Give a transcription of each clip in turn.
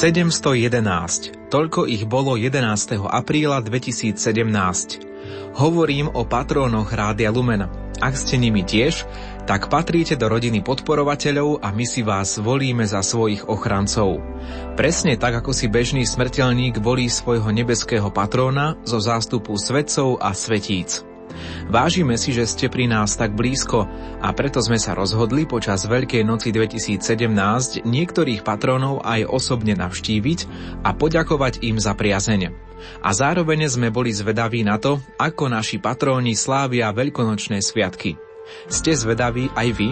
711. Toľko ich bolo 11. apríla 2017. Hovorím o patrónoch Rádia Lumen. Ak ste nimi tiež, tak patríte do rodiny podporovateľov a my si vás volíme za svojich ochrancov. Presne tak, ako si bežný smrteľník volí svojho nebeského patróna zo zástupu svetcov a svetíc. Vážime si, že ste pri nás tak blízko a preto sme sa rozhodli počas Veľkej noci 2017 niektorých patrónov aj osobne navštíviť a poďakovať im za priazeň. A zároveň sme boli zvedaví na to, ako naši patróni slávia veľkonočné sviatky. Ste zvedaví aj vy?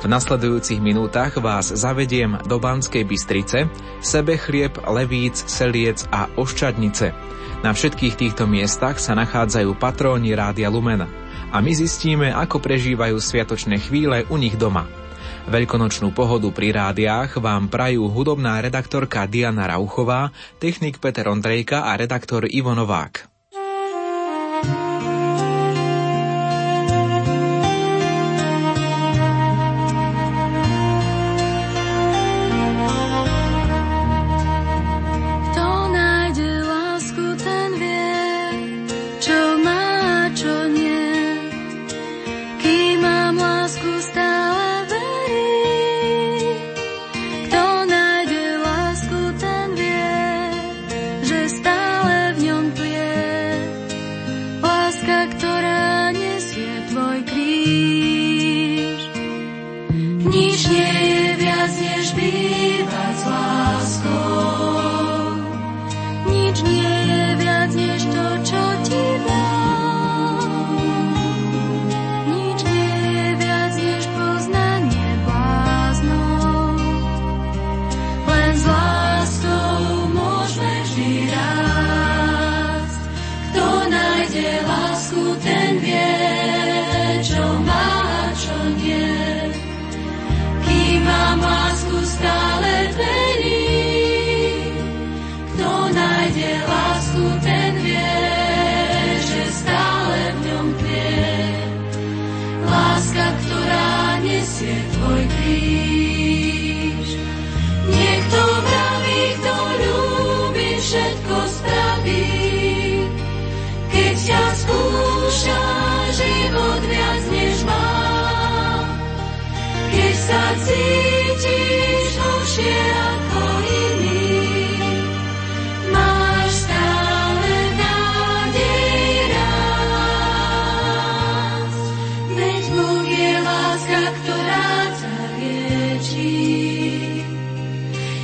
V nasledujúcich minútach vás zavediem do Banskej Bystrice, sebe chlieb, Levíc, Seliec a Oščadnice – na všetkých týchto miestach sa nachádzajú patróni Rádia Lumena a my zistíme, ako prežívajú sviatočné chvíle u nich doma. Veľkonočnú pohodu pri rádiách vám prajú hudobná redaktorka Diana Rauchová, technik Peter Ondrejka a redaktor Ivo Novák.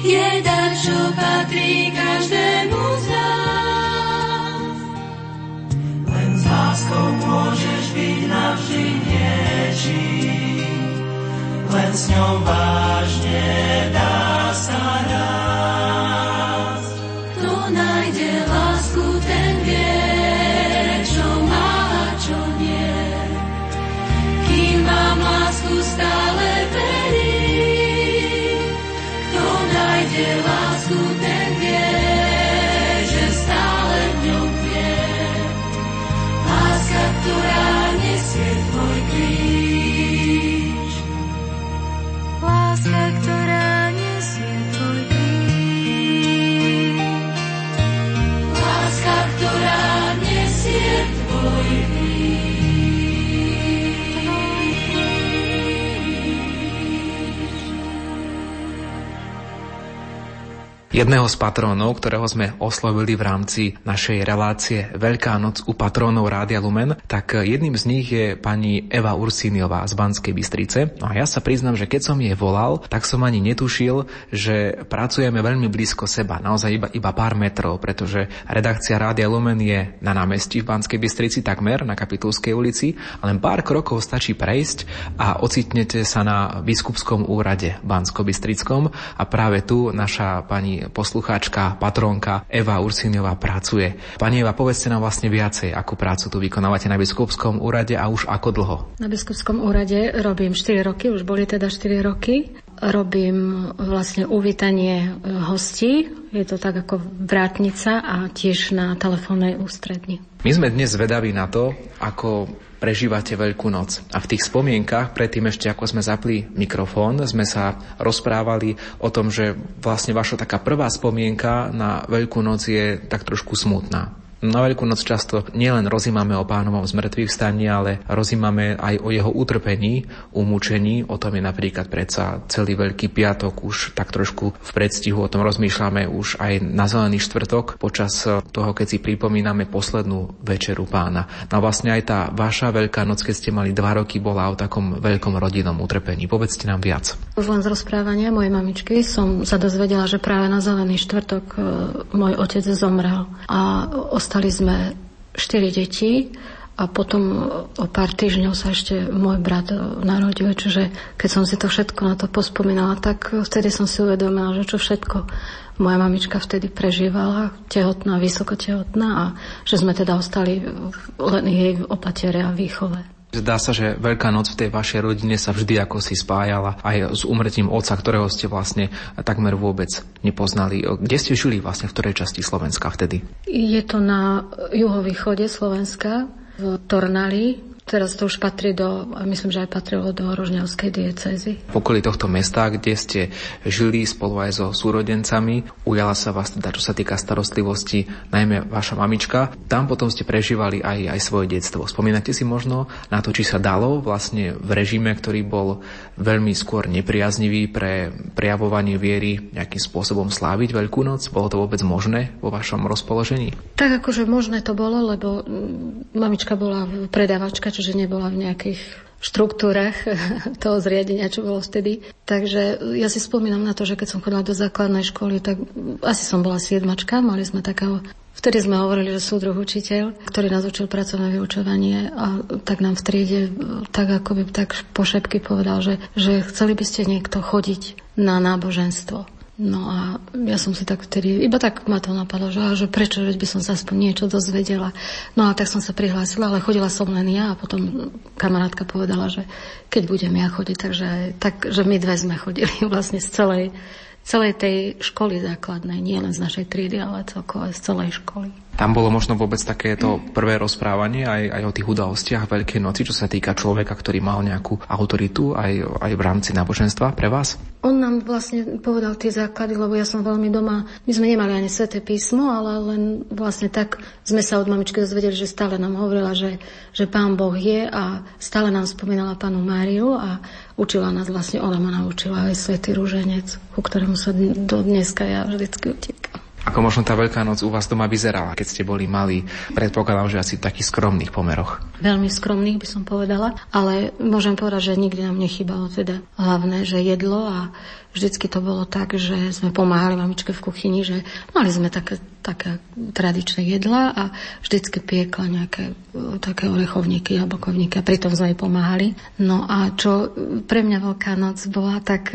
je dar, čo patrí každému z nás. Len s láskou môžeš byť navždy niečí, len s ňou vážne dá sa rád. Jedného z patrónov, ktorého sme oslovili v rámci našej relácie Veľká noc u patrónov Rádia Lumen, tak jedným z nich je pani Eva Ursíniová z Banskej Bystrice. No a ja sa priznam, že keď som jej volal, tak som ani netušil, že pracujeme veľmi blízko seba, naozaj iba, iba pár metrov, pretože redakcia Rádia Lumen je na námestí v Banskej Bystrici takmer, na Kapitulskej ulici, a len pár krokov stačí prejsť a ocitnete sa na biskupskom úrade Bansko-Bystrickom a práve tu naša pani poslucháčka, patrónka Eva Ursíniová pracuje. Pani Eva, povedzte nám vlastne viacej, akú prácu tu vykonávate na biskupskom úrade a už ako dlho? Na biskupskom úrade robím 4 roky, už boli teda 4 roky. robím vlastne uvítanie hostí. Je to tak ako vrátnica a tiež na telefónnej ústredni. My sme dnes zvedaví na to, ako prežívate Veľkú noc. A v tých spomienkach, predtým ešte ako sme zapli mikrofón, sme sa rozprávali o tom, že vlastne vaša taká prvá spomienka na Veľkú noc je tak trošku smutná. Na Veľkú noc často nielen rozímame o pánovom zmrtvých vstaní, ale rozímame aj o jeho utrpení, umúčení. O tom je napríklad predsa celý Veľký piatok už tak trošku v predstihu. O tom rozmýšľame už aj na Zelený štvrtok počas toho, keď si pripomíname poslednú večeru pána. No vlastne aj tá vaša Veľká noc, keď ste mali dva roky, bola o takom veľkom rodinnom utrpení. Povedzte nám viac. Už len z rozprávania mojej mamičky som sa dozvedela, že práve na Zelený štvrtok e, môj otec zomrel. A Dostali sme štyri deti a potom o pár týždňov sa ešte môj brat narodil, čiže keď som si to všetko na to pospomínala, tak vtedy som si uvedomila, že čo všetko moja mamička vtedy prežívala, tehotná, vysoko tehotná a že sme teda ostali len jej opatere a výchove. Zdá sa, že Veľká noc v tej vašej rodine sa vždy ako si spájala aj s umrtím otca, ktorého ste vlastne takmer vôbec nepoznali. Kde ste žili vlastne, v ktorej časti Slovenska vtedy? Je to na juhovýchode Slovenska, v Tornali, Teraz to už patrí do, myslím, že aj patrilo do Rožňavskej diecézy. V okolí tohto mesta, kde ste žili spolu aj so súrodencami, ujala sa vás teda, čo sa týka starostlivosti, najmä vaša mamička. Tam potom ste prežívali aj, aj svoje detstvo. Spomínate si možno na to, či sa dalo vlastne v režime, ktorý bol veľmi skôr nepriaznivý pre prejavovanie viery nejakým spôsobom sláviť Veľkú noc? Bolo to vôbec možné vo vašom rozpoložení? Tak akože možné to bolo, lebo mamička bola predávačka čiže nebola v nejakých štruktúrach toho zriadenia, čo bolo vtedy. Takže ja si spomínam na to, že keď som chodila do základnej školy, tak asi som bola siedmačka, mali sme takého Vtedy sme hovorili, že súdruh učiteľ, ktorý nás učil pracovné vyučovanie a tak nám v triede tak ako by tak po šepky povedal, že, že chceli by ste niekto chodiť na náboženstvo. No a ja som si tak vtedy, iba tak ma to napadlo, že, že prečo, by som sa aspoň niečo dozvedela. No a tak som sa prihlásila, ale chodila som len ja a potom kamarátka povedala, že keď budem ja chodiť, takže tak, že my dve sme chodili vlastne z celej, celej tej školy základnej, nie len z našej triedy, ale celkovo z celej školy. Tam bolo možno vôbec takéto prvé rozprávanie aj, aj o tých udalostiach Veľkej noci, čo sa týka človeka, ktorý mal nejakú autoritu aj, aj v rámci náboženstva pre vás? On nám vlastne povedal tie základy, lebo ja som veľmi doma, my sme nemali ani sveté písmo, ale len vlastne tak sme sa od mamičky dozvedeli, že stále nám hovorila, že, že pán Boh je a stále nám spomínala panu Máriu a učila nás vlastne, ona ma naučila aj svätý rúženec, ku ktorému sa do dneska ja vždycky utekám. Ako možno tá Veľká noc u vás doma vyzerala, keď ste boli mali? Predpokladám, že asi v takých skromných pomeroch. Veľmi skromných by som povedala, ale môžem povedať, že nikdy nám nechybalo teda hlavné, že jedlo a vždycky to bolo tak, že sme pomáhali mamičke v kuchyni, že mali sme také, také tradičné jedla a vždycky piekla nejaké také orechovníky a bokovníky a pritom sme jej pomáhali. No a čo pre mňa Veľká noc bola, tak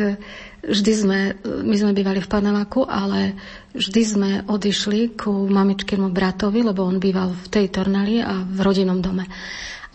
Vždy sme, my sme bývali v paneláku, ale vždy sme odišli ku mamičkému bratovi, lebo on býval v tej Tornali a v rodinnom dome.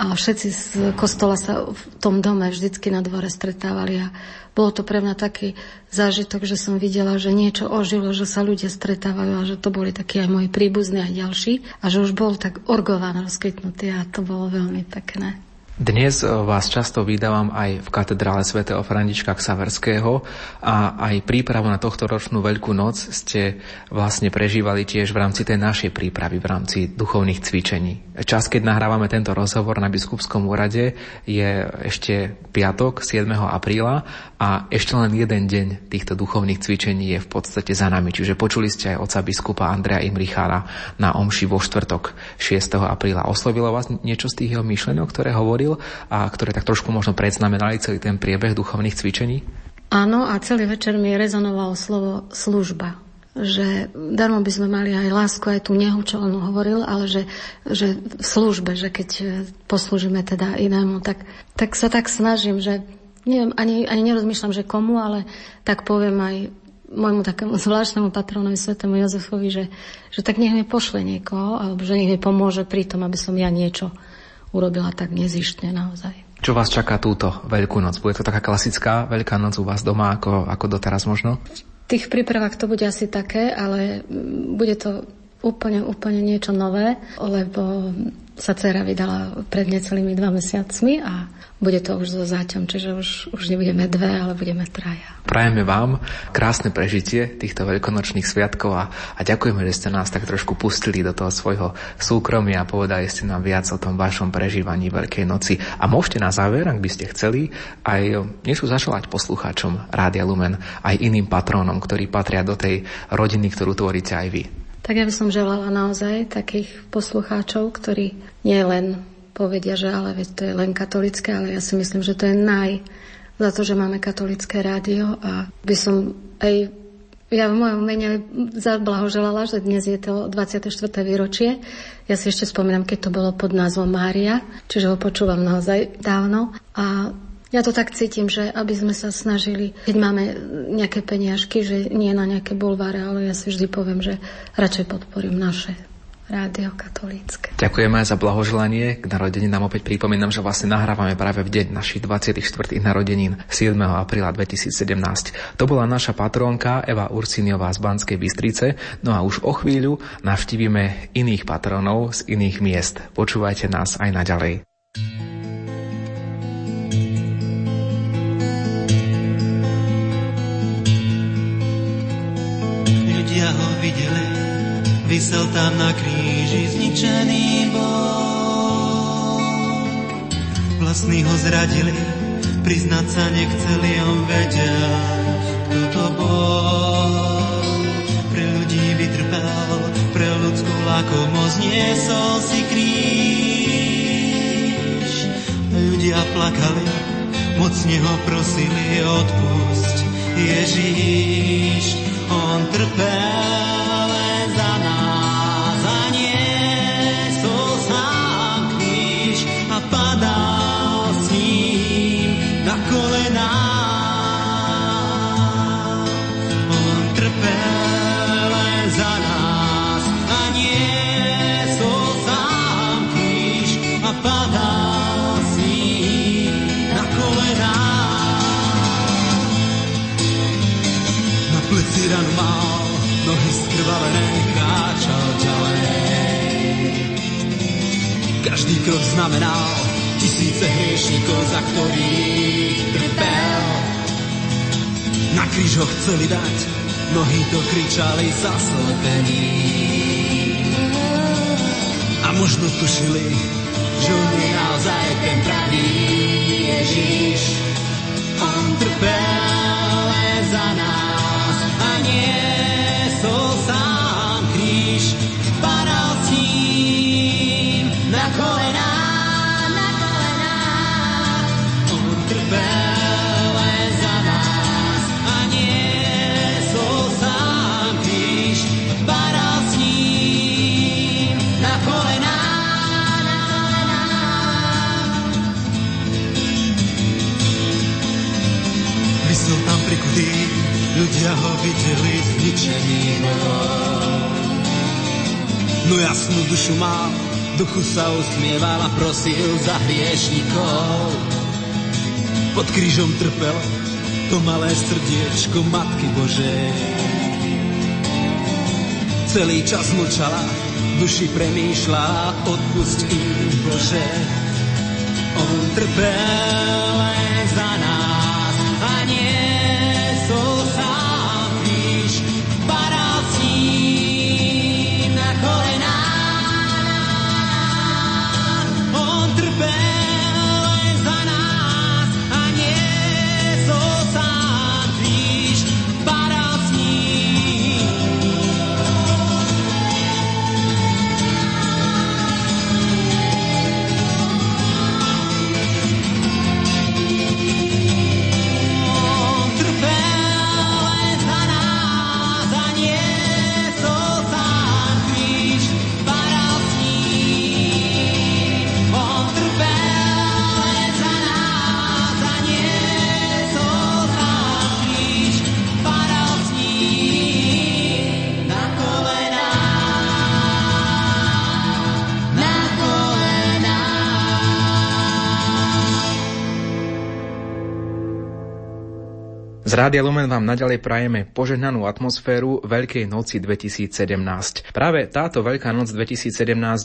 A všetci z kostola sa v tom dome vždycky na dvore stretávali a bolo to pre mňa taký zážitok, že som videla, že niečo ožilo, že sa ľudia stretávajú a že to boli takí aj moji príbuzní a ďalší a že už bol tak orgován rozkvitnutý a to bolo veľmi pekné. Dnes eh, vás často vydávam aj v katedrále svätého Františka Ksaverského a aj prípravu na tohto ročnú Veľkú noc ste vlastne prežívali tiež v rámci tej našej prípravy, v rámci duchovných cvičení. Čas, keď nahrávame tento rozhovor na biskupskom úrade, je ešte piatok 7. apríla a ešte len jeden deň týchto duchovných cvičení je v podstate za nami. Čiže počuli ste aj oca biskupa Andrea Imrichára na omši vo štvrtok 6. apríla. Oslovilo vás niečo z tých jeho myšlenok, ktoré hovorí hovoril a ktoré tak trošku možno predznamenali celý ten priebeh duchovných cvičení? Áno, a celý večer mi rezonovalo slovo služba že darmo by sme mali aj lásku, aj tú nehu, čo on hovoril, ale že, že v službe, že keď poslúžime teda inému, tak, tak sa tak snažím, že neviem, ani, ani nerozmýšľam, že komu, ale tak poviem aj môjmu takému zvláštnemu patronovi svetému Jozefovi, že, že tak nech mi pošle niekoho, alebo že nech mi pomôže pri tom, aby som ja niečo urobila tak nezištne naozaj. Čo vás čaká túto Veľkú noc? Bude to taká klasická Veľká noc u vás doma, ako, ako doteraz možno? V tých prípravách to bude asi také, ale bude to úplne, úplne niečo nové, lebo sa dcera vydala pred necelými dva mesiacmi a bude to už so záťom, čiže už, už nebudeme dve, ale budeme traja. Prajeme vám krásne prežitie týchto veľkonočných sviatkov a, a ďakujeme, že ste nás tak trošku pustili do toho svojho súkromia a povedali ste nám viac o tom vašom prežívaní Veľkej noci. A môžete na záver, ak by ste chceli, aj niečo zašalať poslucháčom Rádia Lumen, aj iným patrónom, ktorí patria do tej rodiny, ktorú tvoríte aj vy. Tak ja by som želala naozaj takých poslucháčov, ktorí nie len povedia, že ale veď to je len katolické, ale ja si myslím, že to je naj za to, že máme katolické rádio a by som aj ja v mojom mene zablahoželala, že dnes je to 24. výročie. Ja si ešte spomínam, keď to bolo pod názvom Mária, čiže ho počúvam naozaj dávno. A ja to tak cítim, že aby sme sa snažili, keď máme nejaké peniažky, že nie na nejaké bulváre, ale ja si vždy poviem, že radšej podporím naše Rádio katolícke. Ďakujeme za blahoželanie. K narodení nám opäť pripomínam, že vlastne nahrávame práve v deň našich 24. narodenín 7. apríla 2017. To bola naša patrónka Eva Ursiniová z Banskej Bystrice. No a už o chvíľu navštívime iných patronov z iných miest. Počúvajte nás aj naďalej. Videli Vysel tam na kríži zničený bol. Vlastní ho zradili, priznať sa nechceli, on vedel, kto to bol. Pre ľudí vytrpel, pre ľudskú lakomosť niesol si kríž. Ľudia plakali, mocne ho prosili, odpusť Ježíš, on trpel za nás a niesol sám kríž a padal s na kolená. On trpel krok znamenal tisíce hriešnikov, za ktorých trpel. Na kríž ho chceli dať, nohy to kričali zaslepení. A možno tušili, že on je naozaj ten pravý Ježiš. On trpel za nás a niesol ľudia ho videli zničený No jasnú dušu mal, duchu sa usmieval a prosil za hriešnikov. Pod krížom trpel to malé srdiečko Matky Božej. Celý čas mlčala, duši premýšľala, odpust Bože. On trpel za Z Rádia Lumen vám naďalej prajeme požehnanú atmosféru Veľkej noci 2017. Práve táto Veľká noc 2017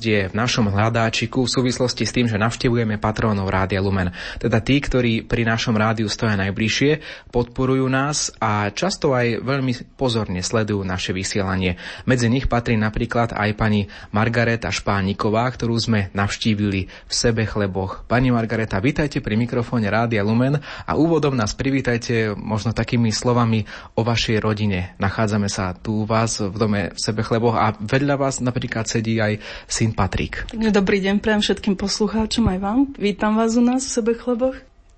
je v našom hľadáčiku v súvislosti s tým, že navštevujeme patrónov Rádia Lumen. Teda tí, ktorí pri našom rádiu stoja najbližšie, podporujú nás a často aj veľmi pozorne sledujú naše vysielanie. Medzi nich patrí napríklad aj pani Margareta Špániková, ktorú sme navštívili v sebe chleboch. Pani Margareta, vítajte pri mikrofóne Rádia Lumen a úvodom nás privítajte možno takými slovami o vašej rodine. Nachádzame sa tu u vás v dome v Sebechleboch a vedľa vás napríklad sedí aj syn Patrik. Dobrý deň, prajem všetkým poslucháčom aj vám. Vítam vás u nás v Sebechleboch.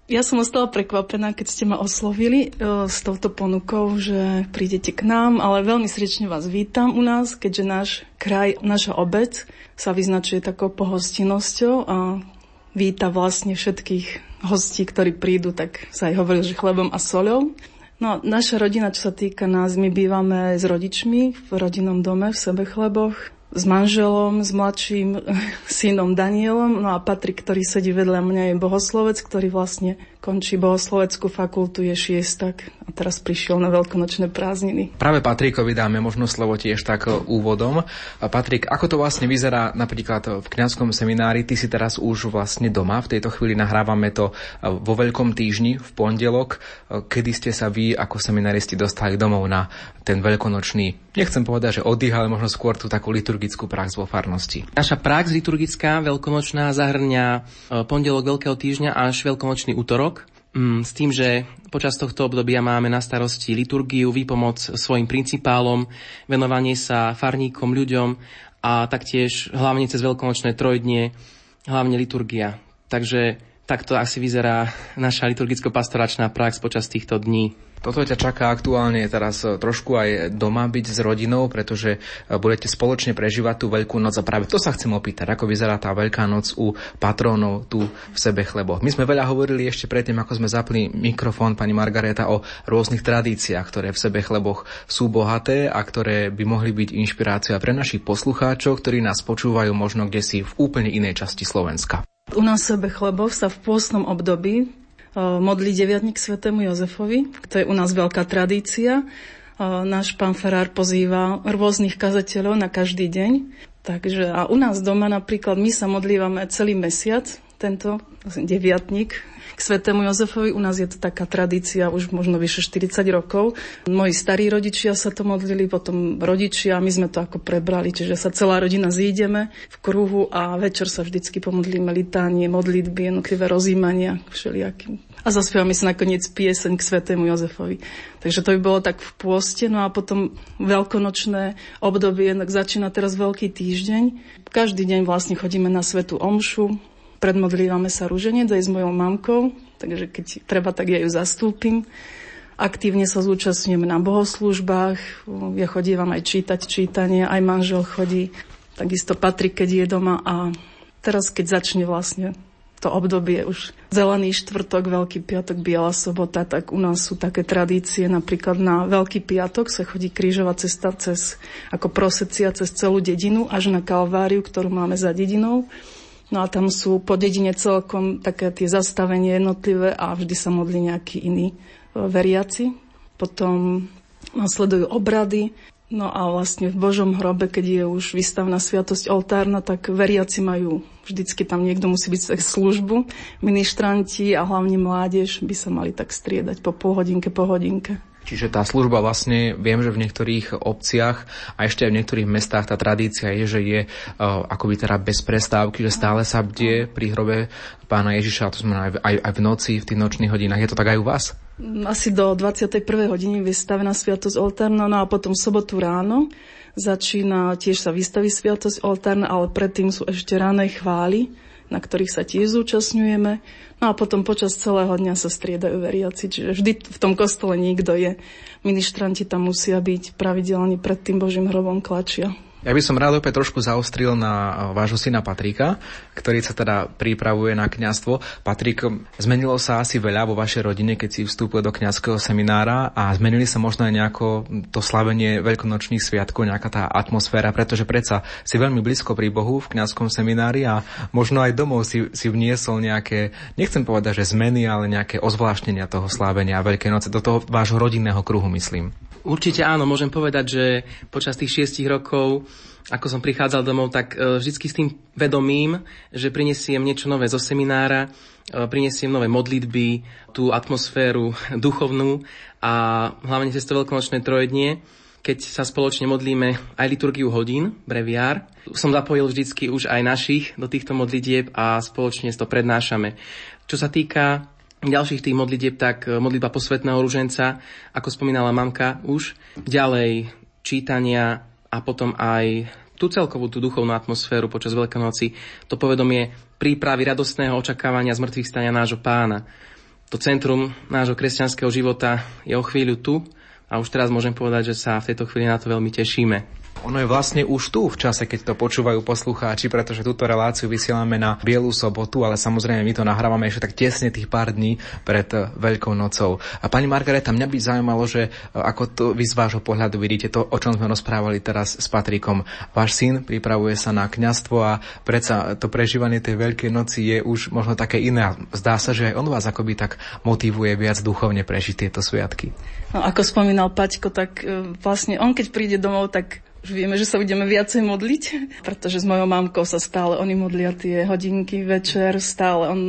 Ja som ostala prekvapená, keď ste ma oslovili e, s touto ponukou, že prídete k nám, ale veľmi srdečne vás vítam u nás, keďže náš kraj, naša obec sa vyznačuje takou pohostinnosťou a víta vlastne všetkých hostí, ktorí prídu, tak sa aj hovorí, že chlebom a soľou. No, naša rodina, čo sa týka nás, my bývame s rodičmi v rodinnom dome v Sebechleboch s manželom, s mladším synom Danielom. No a Patrik, ktorý sedí vedľa mňa, je bohoslovec, ktorý vlastne končí bohosloveckú fakultu, je šiestak a teraz prišiel na veľkonočné prázdniny. Práve Patrikovi dáme možno slovo tiež tak úvodom. A Patrik, ako to vlastne vyzerá napríklad v kňazskom seminári? Ty si teraz už vlastne doma, v tejto chvíli nahrávame to vo Veľkom týždni v pondelok. Kedy ste sa vy ako seminaristi dostali domov na ten veľkonočný, nechcem povedať, že oddych, ale možno skôr tú takú liturgickú prax vo farnosti? Naša prax liturgická veľkonočná zahrňa e, pondelok Veľkého týždňa až veľkonočný útorok Mm, s tým, že počas tohto obdobia máme na starosti liturgiu, výpomoc svojim principálom, venovanie sa farníkom, ľuďom a taktiež hlavne cez veľkonočné trojdnie, hlavne liturgia. Takže takto asi vyzerá naša liturgicko-pastoračná prax počas týchto dní. Toto ťa čaká aktuálne teraz e, trošku aj doma byť s rodinou, pretože e, budete spoločne prežívať tú Veľkú noc a práve to sa chcem opýtať, ako vyzerá tá Veľká noc u patrónov tu v sebe chleboch. My sme veľa hovorili ešte predtým, ako sme zapli mikrofón pani Margareta o rôznych tradíciách, ktoré v sebe chleboch sú bohaté a ktoré by mohli byť inšpirácia pre našich poslucháčov, ktorí nás počúvajú možno kde si v úplne inej časti Slovenska. U nás sebe chlebov sa v pôstnom období modlí deviatník svetému Jozefovi. To je u nás veľká tradícia. Náš pán Ferár pozýva rôznych kazateľov na každý deň. Takže a u nás doma napríklad my sa modlívame celý mesiac, tento deviatník k svetému Jozefovi. U nás je to taká tradícia už možno vyše 40 rokov. Moji starí rodičia sa to modlili, potom rodičia, my sme to ako prebrali, čiže sa celá rodina zídeme v kruhu a večer sa vždycky pomodlíme litánie, modlitby, jednotlivé rozímania všelijakým. A zaspievame si nakoniec pieseň k svetému Jozefovi. Takže to by bolo tak v pôste, no a potom veľkonočné obdobie, začína teraz Veľký týždeň. Každý deň vlastne chodíme na svetú omšu, predmodlívame sa rúženie, to je s mojou mamkou, takže keď treba, tak ja ju zastúpim. Aktívne sa zúčastňujeme na bohoslužbách, ja chodívam aj čítať čítanie, aj manžel chodí, takisto Patrik, keď je doma. A teraz, keď začne vlastne to obdobie už zelený štvrtok, Veľký piatok, Biela sobota, tak u nás sú také tradície. Napríklad na Veľký piatok sa chodí krížová cesta cez, ako prosecia cez celú dedinu až na Kalváriu, ktorú máme za dedinou. No a tam sú po dedine celkom také tie zastavenie jednotlivé a vždy sa modlí nejaký iný e, veriaci. Potom nasledujú obrady, No a vlastne v Božom hrobe, keď je už vystavná sviatosť oltárna, tak veriaci majú, vždycky tam niekto musí byť službu. Ministranti a hlavne mládež by sa mali tak striedať po pol hodinke, po hodinke. Čiže tá služba vlastne, viem, že v niektorých obciach a ešte aj v niektorých mestách tá tradícia je, že je uh, akoby teda bez prestávky, že stále sa bdie pri hrobe pána Ježiša, to znamená aj, aj, aj v noci, v tých nočných hodinách. Je to tak aj u vás? Asi do 21. hodiny vystavená sviatosť oltárna, no a potom sobotu ráno začína, tiež sa vystaví sviatosť oltárna, ale predtým sú ešte ráne chvály na ktorých sa tiež zúčastňujeme. No a potom počas celého dňa sa striedajú veriaci, čiže vždy v tom kostole niekto je. Ministranti tam musia byť pravidelne pred tým Božím hrobom klačia. Ja by som rád opäť trošku zaostril na vášho syna Patrika, ktorý sa teda pripravuje na kňazstvo. Patrik, zmenilo sa asi veľa vo vašej rodine, keď si vstúpil do kňazského seminára a zmenili sa možno aj nejako to slavenie veľkonočných sviatkov, nejaká tá atmosféra, pretože predsa si veľmi blízko pri Bohu v kňazskom seminári a možno aj domov si, si vniesol nejaké, nechcem povedať, že zmeny, ale nejaké ozvláštnenia toho slávenia Veľkej noce, do toho vášho rodinného kruhu, myslím. Určite áno, môžem povedať, že počas tých šiestich rokov, ako som prichádzal domov, tak e, vždycky s tým vedomím, že prinesiem niečo nové zo seminára, e, prinesiem nové modlitby, tú atmosféru duchovnú a hlavne cez to veľkonočné trojednie, keď sa spoločne modlíme aj liturgiu hodín, breviár. Som zapojil vždycky už aj našich do týchto modlitieb a spoločne to prednášame. Čo sa týka ďalších tých modlitieb, tak e, modlitba posvetného ruženca, ako spomínala mamka už, ďalej čítania a potom aj tú celkovú, tú duchovnú atmosféru počas Veľkonoci, to povedomie prípravy radostného očakávania zmrtvých stania nášho pána. To centrum nášho kresťanského života je o chvíľu tu a už teraz môžem povedať, že sa v tejto chvíli na to veľmi tešíme. Ono je vlastne už tu v čase, keď to počúvajú poslucháči, pretože túto reláciu vysielame na Bielú sobotu, ale samozrejme my to nahrávame ešte tak tesne tých pár dní pred eh, Veľkou nocou. A pani Margareta, mňa by zaujímalo, že eh, ako to vy z vášho pohľadu vidíte to, o čom sme rozprávali teraz s Patrikom. Váš syn pripravuje sa na kňastvo a predsa to prežívanie tej Veľkej noci je už možno také iné. Zdá sa, že aj on vás akoby tak motivuje viac duchovne prežiť tieto sviatky. No, ako spomínal Paťko, tak eh, vlastne on keď príde domov, tak už vieme, že sa budeme viacej modliť, pretože s mojou mamkou sa stále oni modlia tie hodinky večer, stále on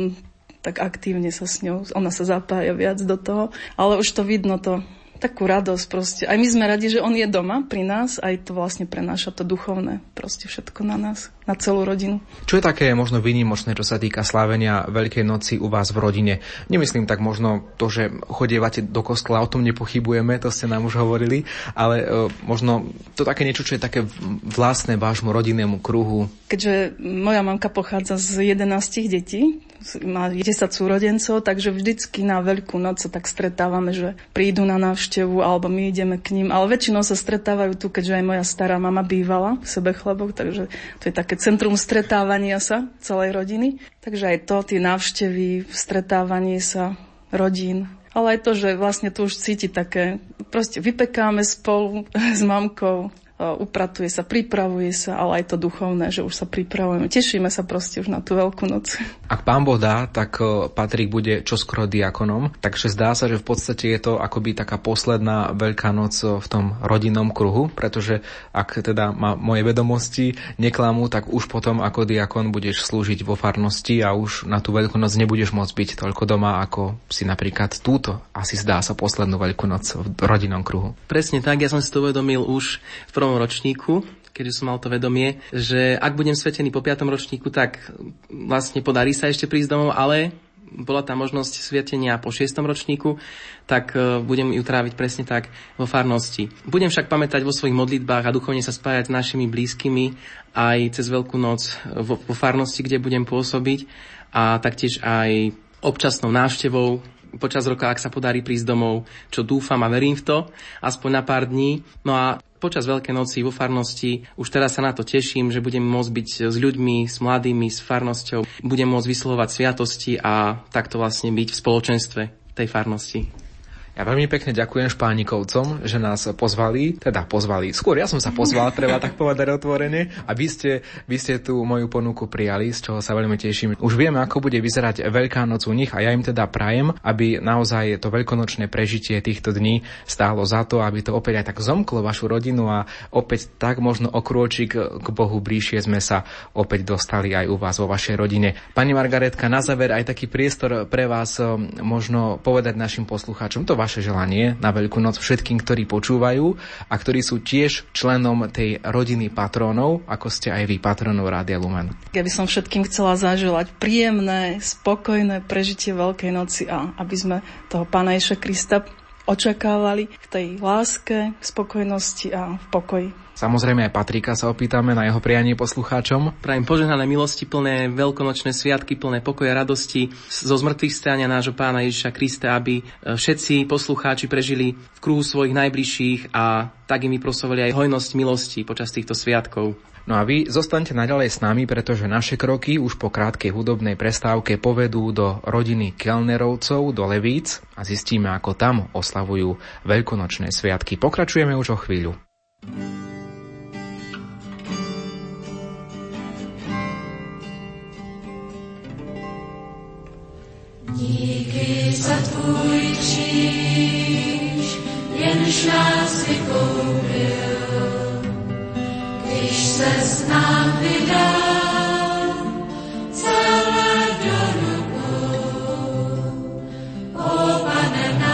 tak aktívne sa s ňou, ona sa zapája viac do toho, ale už to vidno to takú radosť proste. Aj my sme radi, že on je doma pri nás, aj to vlastne prenáša to duchovné, proste všetko na nás, na celú rodinu. Čo je také možno výnimočné, čo sa týka slávenia Veľkej noci u vás v rodine? Nemyslím tak možno to, že chodievate do kostola, o tom nepochybujeme, to ste nám už hovorili, ale e, možno to také niečo, čo je také vlastné vášmu rodinnému kruhu. Keďže moja mamka pochádza z 11 detí, má 10 súrodencov, takže vždycky na Veľkú noc sa tak stretávame, že prídu na návštevu alebo my ideme k ním, ale väčšinou sa stretávajú tu, keďže aj moja stará mama bývala v sebe chlebok, takže to je také centrum stretávania sa celej rodiny. Takže aj to, tie návštevy, stretávanie sa rodín, ale aj to, že vlastne tu už cíti také, proste vypekáme spolu s mamkou, upratuje sa, pripravuje sa, ale aj to duchovné, že už sa pripravujeme. Tešíme sa proste už na tú veľkú noc. Ak pán Boh dá, tak Patrik bude čoskoro diakonom, takže zdá sa, že v podstate je to akoby taká posledná veľká noc v tom rodinnom kruhu, pretože ak teda má moje vedomosti neklamú, tak už potom ako diakon budeš slúžiť vo farnosti a už na tú veľkú noc nebudeš môcť byť toľko doma, ako si napríklad túto, asi zdá sa, poslednú veľkú noc v rodinnom kruhu. Presne tak, ja som si to uvedomil už v prvom ročníku, keďže som mal to vedomie, že ak budem svetený po 5. ročníku, tak vlastne podarí sa ešte prísť domov, ale bola tá možnosť sviatenia po 6. ročníku, tak e, budem ju tráviť presne tak vo farnosti. Budem však pamätať vo svojich modlitbách a duchovne sa spájať s našimi blízkymi aj cez Veľkú noc vo, vo farnosti, kde budem pôsobiť a taktiež aj občasnou návštevou počas roka, ak sa podarí prísť domov, čo dúfam a verím v to, aspoň na pár dní. No a počas Veľkej noci vo farnosti. Už teraz sa na to teším, že budem môcť byť s ľuďmi, s mladými, s farnosťou. Budem môcť vyslovať sviatosti a takto vlastne byť v spoločenstve tej farnosti. Ja veľmi pekne ďakujem Špánikovcom, že nás pozvali, teda pozvali. Skôr ja som sa pozval, treba tak povedať otvorene. A vy ste, vy ste tú moju ponuku prijali, z čoho sa veľmi teším. Už vieme, ako bude vyzerať Veľká noc u nich a ja im teda prajem, aby naozaj to veľkonočné prežitie týchto dní stálo za to, aby to opäť aj tak zomklo vašu rodinu a opäť tak možno o krôčik k Bohu bližšie sme sa opäť dostali aj u vás vo vašej rodine. Pani Margaretka, na záver aj taký priestor pre vás možno povedať našim poslucháčom. To vaše želanie na Veľkú noc všetkým, ktorí počúvajú a ktorí sú tiež členom tej rodiny patrónov, ako ste aj vy patrónov Rádia Lumen. Ja by som všetkým chcela zaželať príjemné, spokojné prežitie Veľkej noci a aby sme toho Pána Ježa Krista očakávali v tej láske, v spokojnosti a v pokoji. Samozrejme aj Patrika sa opýtame na jeho prianie poslucháčom. Prajem požehnané milosti, plné veľkonočné sviatky, plné pokoja radosti zo zmrtvých stania nášho pána Ježiša Krista, aby e, všetci poslucháči prežili v kruhu svojich najbližších a tak im vyprosovali aj hojnosť milosti počas týchto sviatkov. No a vy zostanete naďalej s nami, pretože naše kroky už po krátkej hudobnej prestávke povedú do rodiny Kelnerovcov, do Levíc a zistíme, ako tam oslavujú veľkonočné sviatky. Pokračujeme už o chvíľu. Díky za tvůj kříž, jenž nás vykoupil, celé do rukou. O pane náš,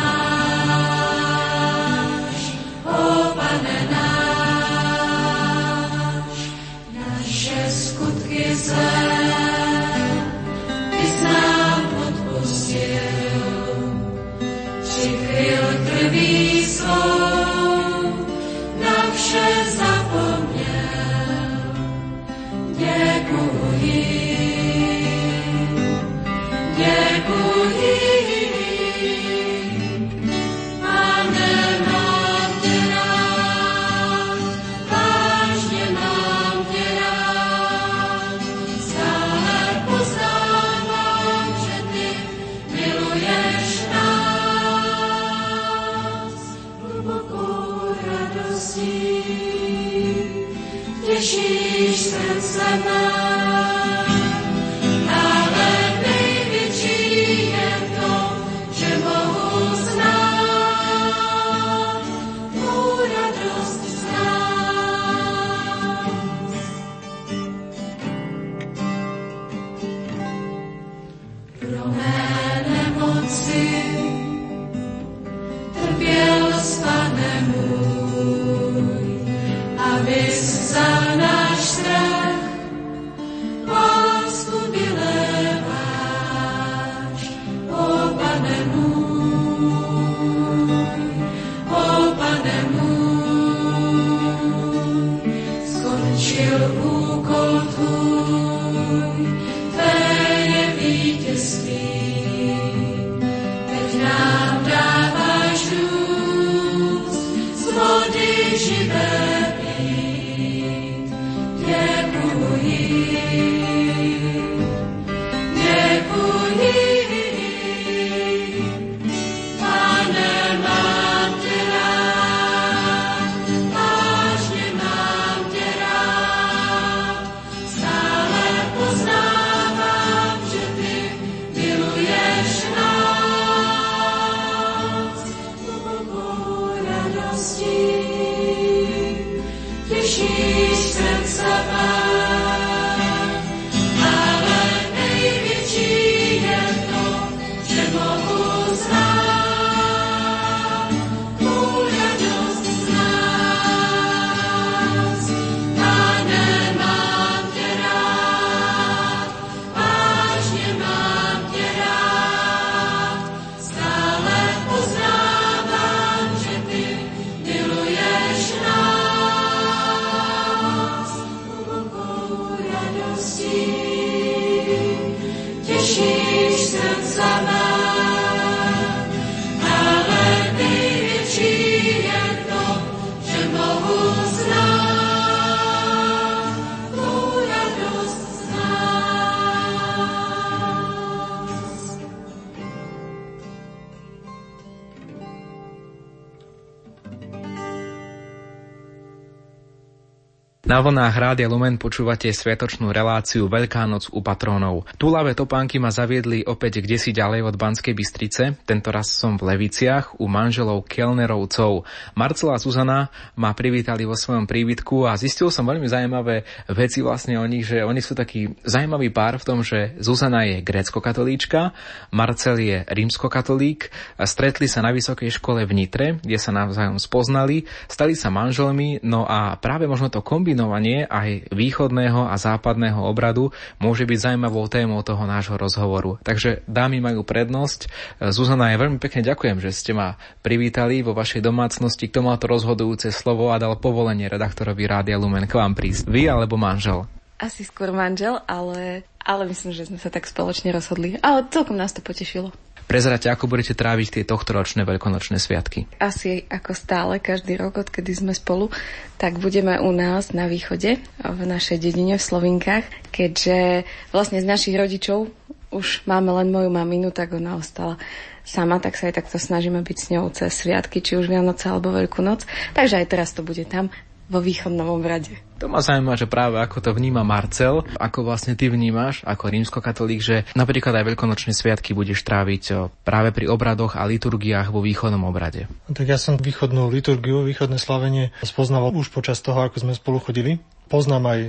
Na vlnách Rádia Lumen počúvate sviatočnú reláciu Veľká noc u patrónov. Túlavé topánky ma zaviedli opäť kde si ďalej od Banskej Bystrice. Tento raz som v Leviciach u manželov Kelnerovcov. Marcela a Zuzana ma privítali vo svojom príbytku a zistil som veľmi zaujímavé veci vlastne o nich, že oni sú taký zaujímavý pár v tom, že Zuzana je grécko-katolíčka, Marcel je rímsko-katolík, stretli sa na vysokej škole v Nitre, kde sa navzájom spoznali, stali sa manželmi, no a práve možno to kombinovanie aj východného a západného obradu môže byť zaujímavou témou toho nášho rozhovoru. Takže dámy majú prednosť. Zuzana, ja veľmi pekne ďakujem, že ste ma privítali vo vašej domácnosti. Kto mal to rozhodujúce slovo a dal povolenie redaktorovi Rádia Lumen k vám prísť? Vy alebo manžel? Asi skôr manžel, ale, ale myslím, že sme sa tak spoločne rozhodli. Ale celkom nás to potešilo. Prezrate, ako budete tráviť tie tohtoročné veľkonočné sviatky? Asi ako stále, každý rok, odkedy sme spolu, tak budeme u nás na východe, v našej dedine v Slovinkách, keďže vlastne z našich rodičov už máme len moju maminu, tak ona ostala sama, tak sa aj takto snažíme byť s ňou cez sviatky, či už Vianoce alebo Veľkú noc. Takže aj teraz to bude tam vo východnom obrade. To ma zaujíma, že práve ako to vníma Marcel, ako vlastne ty vnímaš ako rímskokatolík, že napríklad aj veľkonočné sviatky budeš tráviť práve pri obradoch a liturgiách vo východnom obrade. Tak ja som východnú liturgiu, východné slavenie spoznával už počas toho, ako sme spolu chodili. Poznám aj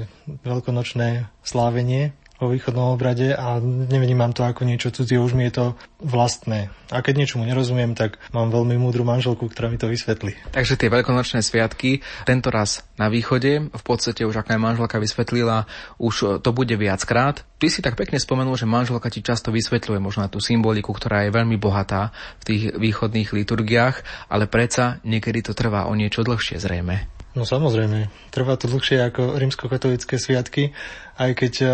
veľkonočné slávenie, vo východnom obrade a nevnímam to ako niečo cudzie, už mi je to vlastné. A keď niečomu nerozumiem, tak mám veľmi múdru manželku, ktorá mi to vysvetlí. Takže tie veľkonočné sviatky, tento raz na východe, v podstate už aj manželka vysvetlila, už to bude viackrát. Ty si tak pekne spomenul, že manželka ti často vysvetľuje možno tú symboliku, ktorá je veľmi bohatá v tých východných liturgiách, ale predsa niekedy to trvá o niečo dlhšie zrejme. No samozrejme, trvá to dlhšie ako rímskokatolické sviatky, aj keď e,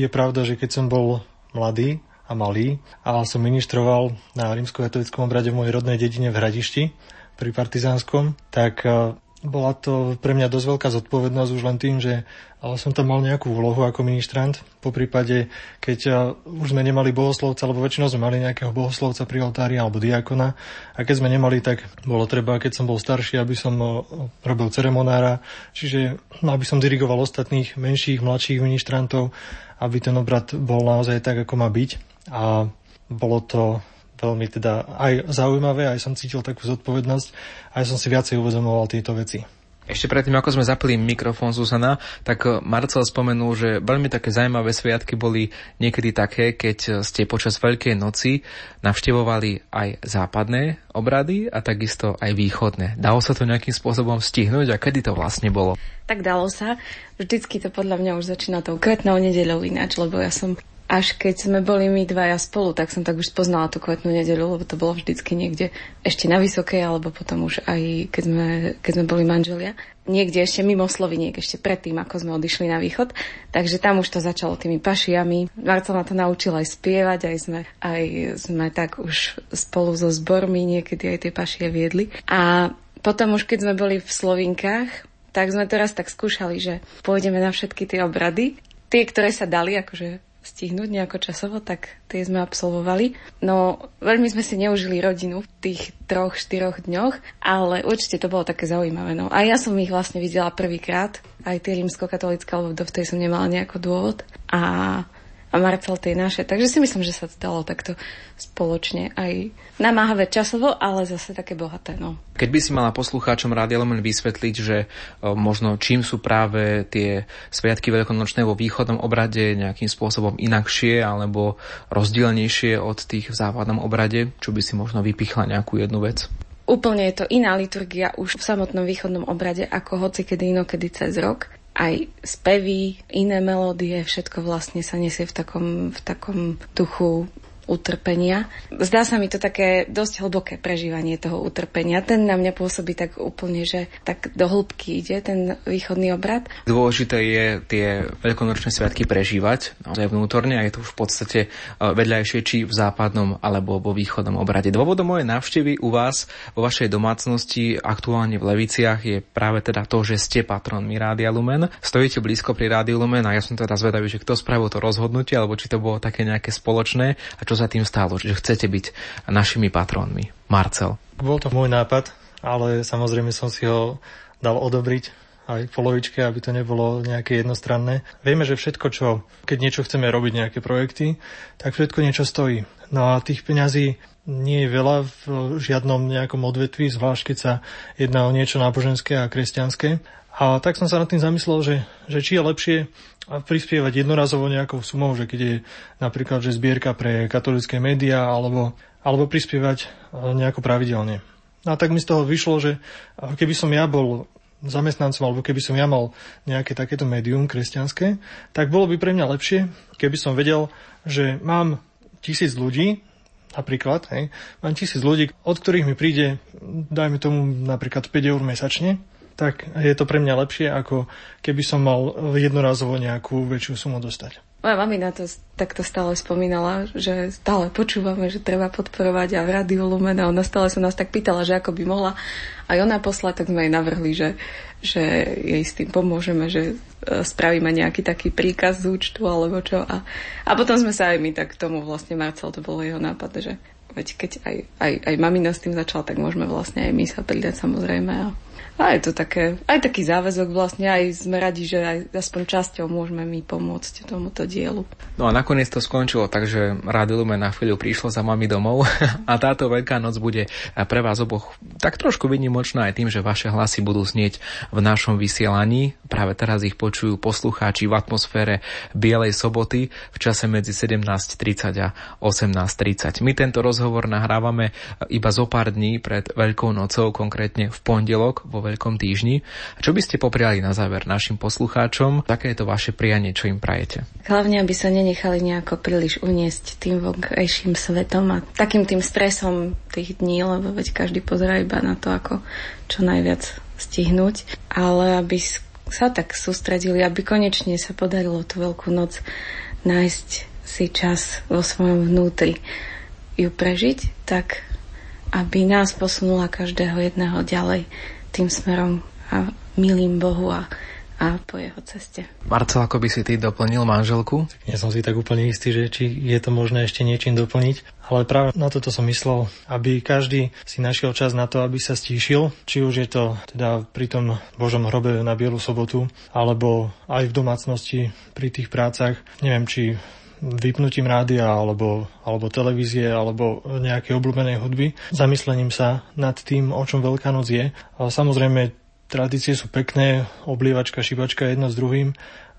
je pravda, že keď som bol mladý a malý a som ministroval na rímskokatolickom obrade v mojej rodnej dedine v Hradišti pri Partizánskom, tak e, bola to pre mňa dosť veľká zodpovednosť už len tým, že som tam mal nejakú úlohu ako ministrant. Po prípade, keď už sme nemali bohoslovca, alebo väčšinou sme mali nejakého bohoslovca pri oltári alebo diakona. A keď sme nemali, tak bolo treba, keď som bol starší, aby som robil ceremonára, čiže aby som dirigoval ostatných menších, mladších ministrantov, aby ten obrad bol naozaj tak, ako má byť. A bolo to veľmi teda aj zaujímavé, aj som cítil takú zodpovednosť, aj som si viacej uvedomoval tieto veci. Ešte predtým, ako sme zapili mikrofón Zuzana, tak eh, Marcel spomenul, že veľmi také zaujímavé sviatky boli niekedy také, keď ste počas Veľkej noci navštevovali aj západné obrady a takisto aj východné. Dalo sa to nejakým spôsobom stihnúť a kedy to vlastne bolo? Tak dalo sa. Vždycky to podľa mňa už začína tou kvetnou nedeľou ináč, lebo ja som až keď sme boli my dvaja spolu, tak som tak už spoznala tú kvetnú nedeľu, lebo to bolo vždycky niekde ešte na Vysokej, alebo potom už aj keď sme, keď sme boli manželia. Niekde ešte mimo Sloviniek, ešte predtým, ako sme odišli na východ. Takže tam už to začalo tými pašiami. Marcel ma to naučil aj spievať, aj sme, aj sme tak už spolu so zbormi niekedy aj tie pašie viedli. A potom už keď sme boli v Slovinkách, tak sme teraz tak skúšali, že pôjdeme na všetky tie obrady. Tie, ktoré sa dali, akože stihnúť nejako časovo, tak tie sme absolvovali. No veľmi sme si neužili rodinu v tých troch, štyroch dňoch, ale určite to bolo také zaujímavé. No. A ja som ich vlastne videla prvýkrát, aj tie rímsko-katolické, lebo dovtedy som nemala nejaký dôvod. A a Marcel tie naše. Takže si myslím, že sa to dalo takto spoločne aj namáhavé časovo, ale zase také bohaté. No. Keď by si mala poslucháčom Rádia Lumen vysvetliť, že o, možno čím sú práve tie sviatky veľkonočné vo východnom obrade nejakým spôsobom inakšie alebo rozdielnejšie od tých v západnom obrade, čo by si možno vypichla nejakú jednu vec? Úplne je to iná liturgia už v samotnom východnom obrade ako hoci kedy inokedy cez rok aj spevy, iné melódie, všetko vlastne sa nesie v takom, v takom duchu utrpenia. Zdá sa mi to také dosť hlboké prežívanie toho utrpenia. Ten na mňa pôsobí tak úplne, že tak do hĺbky ide ten východný obrad. Dôležité je tie veľkonočné sviatky prežívať naozaj vnútorne a je to už v podstate e, vedľajšie či v západnom alebo vo východnom obrade. Dôvodom mojej návštevy u vás vo vašej domácnosti aktuálne v Leviciach je práve teda to, že ste patronmi Rádia Lumen. Stojíte blízko pri Rádiu Lumen a ja som teda zvedavý, že kto spravil to rozhodnutie alebo či to bolo také nejaké spoločné a čo čo za tým stálo, že chcete byť našimi patrónmi. Marcel. Bol to môj nápad, ale samozrejme som si ho dal odobriť aj polovičke, aby to nebolo nejaké jednostranné. Vieme, že všetko, čo, keď niečo chceme robiť, nejaké projekty, tak všetko niečo stojí. No a tých peňazí nie je veľa v žiadnom nejakom odvetví, zvlášť keď sa jedná o niečo náboženské a kresťanské. A tak som sa nad tým zamyslel, že, že či je lepšie prispievať jednorazovo nejakou sumou, že keď je napríklad že zbierka pre katolické médiá, alebo, alebo prispievať e, nejako pravidelne. A tak mi z toho vyšlo, že keby som ja bol zamestnancom, alebo keby som ja mal nejaké takéto médium kresťanské, tak bolo by pre mňa lepšie, keby som vedel, že mám tisíc ľudí, napríklad, hej, mám tisíc ľudí, od ktorých mi príde, dajme tomu napríklad 5 eur mesačne, tak je to pre mňa lepšie, ako keby som mal jednorazovo nejakú väčšiu sumu dostať. Moja mamina to takto stále spomínala, že stále počúvame, že treba podporovať a v Rádiu Lumena. Ona stále sa nás tak pýtala, že ako by mohla aj ona poslať, tak sme jej navrhli, že, že jej s tým pomôžeme, že e, spravíme nejaký taký príkaz z účtu alebo čo. A, a potom sme sa aj my tak tomu vlastne Marcel, to bol jeho nápad, že veď keď aj, aj, aj mamina s tým začala, tak môžeme vlastne aj my sa pridať samozrejme. A, a je to také, aj taký záväzok vlastne, aj sme radi, že aj aspoň časťou môžeme my pomôcť tomuto dielu. No a nakoniec to skončilo, takže Rádio Lumen na chvíľu prišlo za mami domov a táto Veľká noc bude pre vás oboch tak trošku vynimočná aj tým, že vaše hlasy budú znieť v našom vysielaní. Práve teraz ich počujú poslucháči v atmosfére Bielej soboty v čase medzi 17.30 a 18.30. My tento rozhovor nahrávame iba zo pár dní pred Veľkou nocou, konkrétne v pondelok vo Veľkom týždni. A čo by ste popriali na záver našim poslucháčom? Také je to vaše prianie, čo im prajete? Hlavne, aby sa nenechali nejako príliš uniesť tým vonkajším svetom a takým tým stresom tých dní, lebo veď každý pozerá iba na to, ako čo najviac stihnúť, ale aby sa tak sústredili, aby konečne sa podarilo tú veľkú noc nájsť si čas vo svojom vnútri ju prežiť, tak aby nás posunula každého jedného ďalej tým smerom a milým Bohu a, a po jeho ceste. Marcel, ako by si ty doplnil manželku? Nie som si tak úplne istý, že či je to možné ešte niečím doplniť, ale práve na toto som myslel, aby každý si našiel čas na to, aby sa stíšil, či už je to teda pri tom Božom hrobe na Bielu sobotu, alebo aj v domácnosti pri tých prácach. Neviem, či vypnutím rádia alebo, alebo televízie alebo nejakej obľúbenej hudby, zamyslením sa nad tým, o čom Veľká noc je. A samozrejme, tradície sú pekné, oblievačka, šibačka jedno s druhým,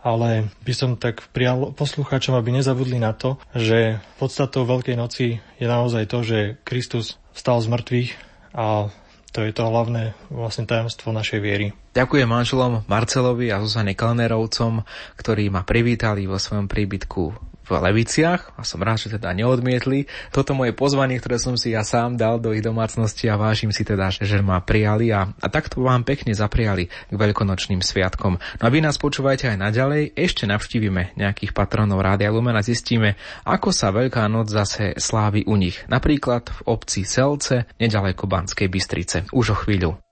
ale by som tak prijal poslucháčom, aby nezabudli na to, že podstatou Veľkej noci je naozaj to, že Kristus vstal z mŕtvych a to je to hlavné vlastne tajomstvo našej viery. Ďakujem manželom Marcelovi a Zuzane Kalnerovcom, ktorí ma privítali vo svojom príbytku Leviciach a som rád, že teda neodmietli toto moje pozvanie, ktoré som si ja sám dal do ich domácnosti a vážim si teda, že ma prijali a, a takto vám pekne zapriali k veľkonočným sviatkom. No a vy nás počúvajte aj naďalej, ešte navštívime nejakých patronov Rádia Lumen a zistíme, ako sa Veľká noc zase slávi u nich. Napríklad v obci Selce, nedaleko Banskej Bystrice. Už o chvíľu.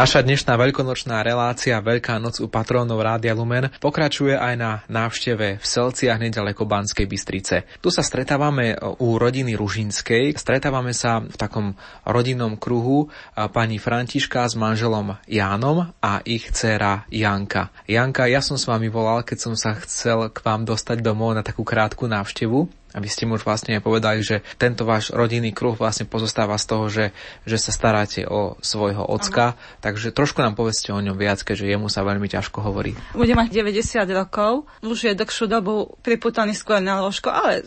Naša dnešná veľkonočná relácia Veľká noc u patrónov Rádia Lumen pokračuje aj na návšteve v Selciach nedaleko Banskej Bystrice. Tu sa stretávame u rodiny Ružinskej. Stretávame sa v takom rodinnom kruhu pani Františka s manželom Jánom a ich dcéra Janka. Janka, ja som s vami volal, keď som sa chcel k vám dostať domov na takú krátku návštevu aby ste mu už vlastne povedali, že tento váš rodinný kruh vlastne pozostáva z toho, že, že sa staráte o svojho ocka, Aha. takže trošku nám povedzte o ňom viac, keďže jemu sa veľmi ťažko hovorí. Bude mať 90 rokov, už je dlhšiu dobu priputaný skôr na ložko, ale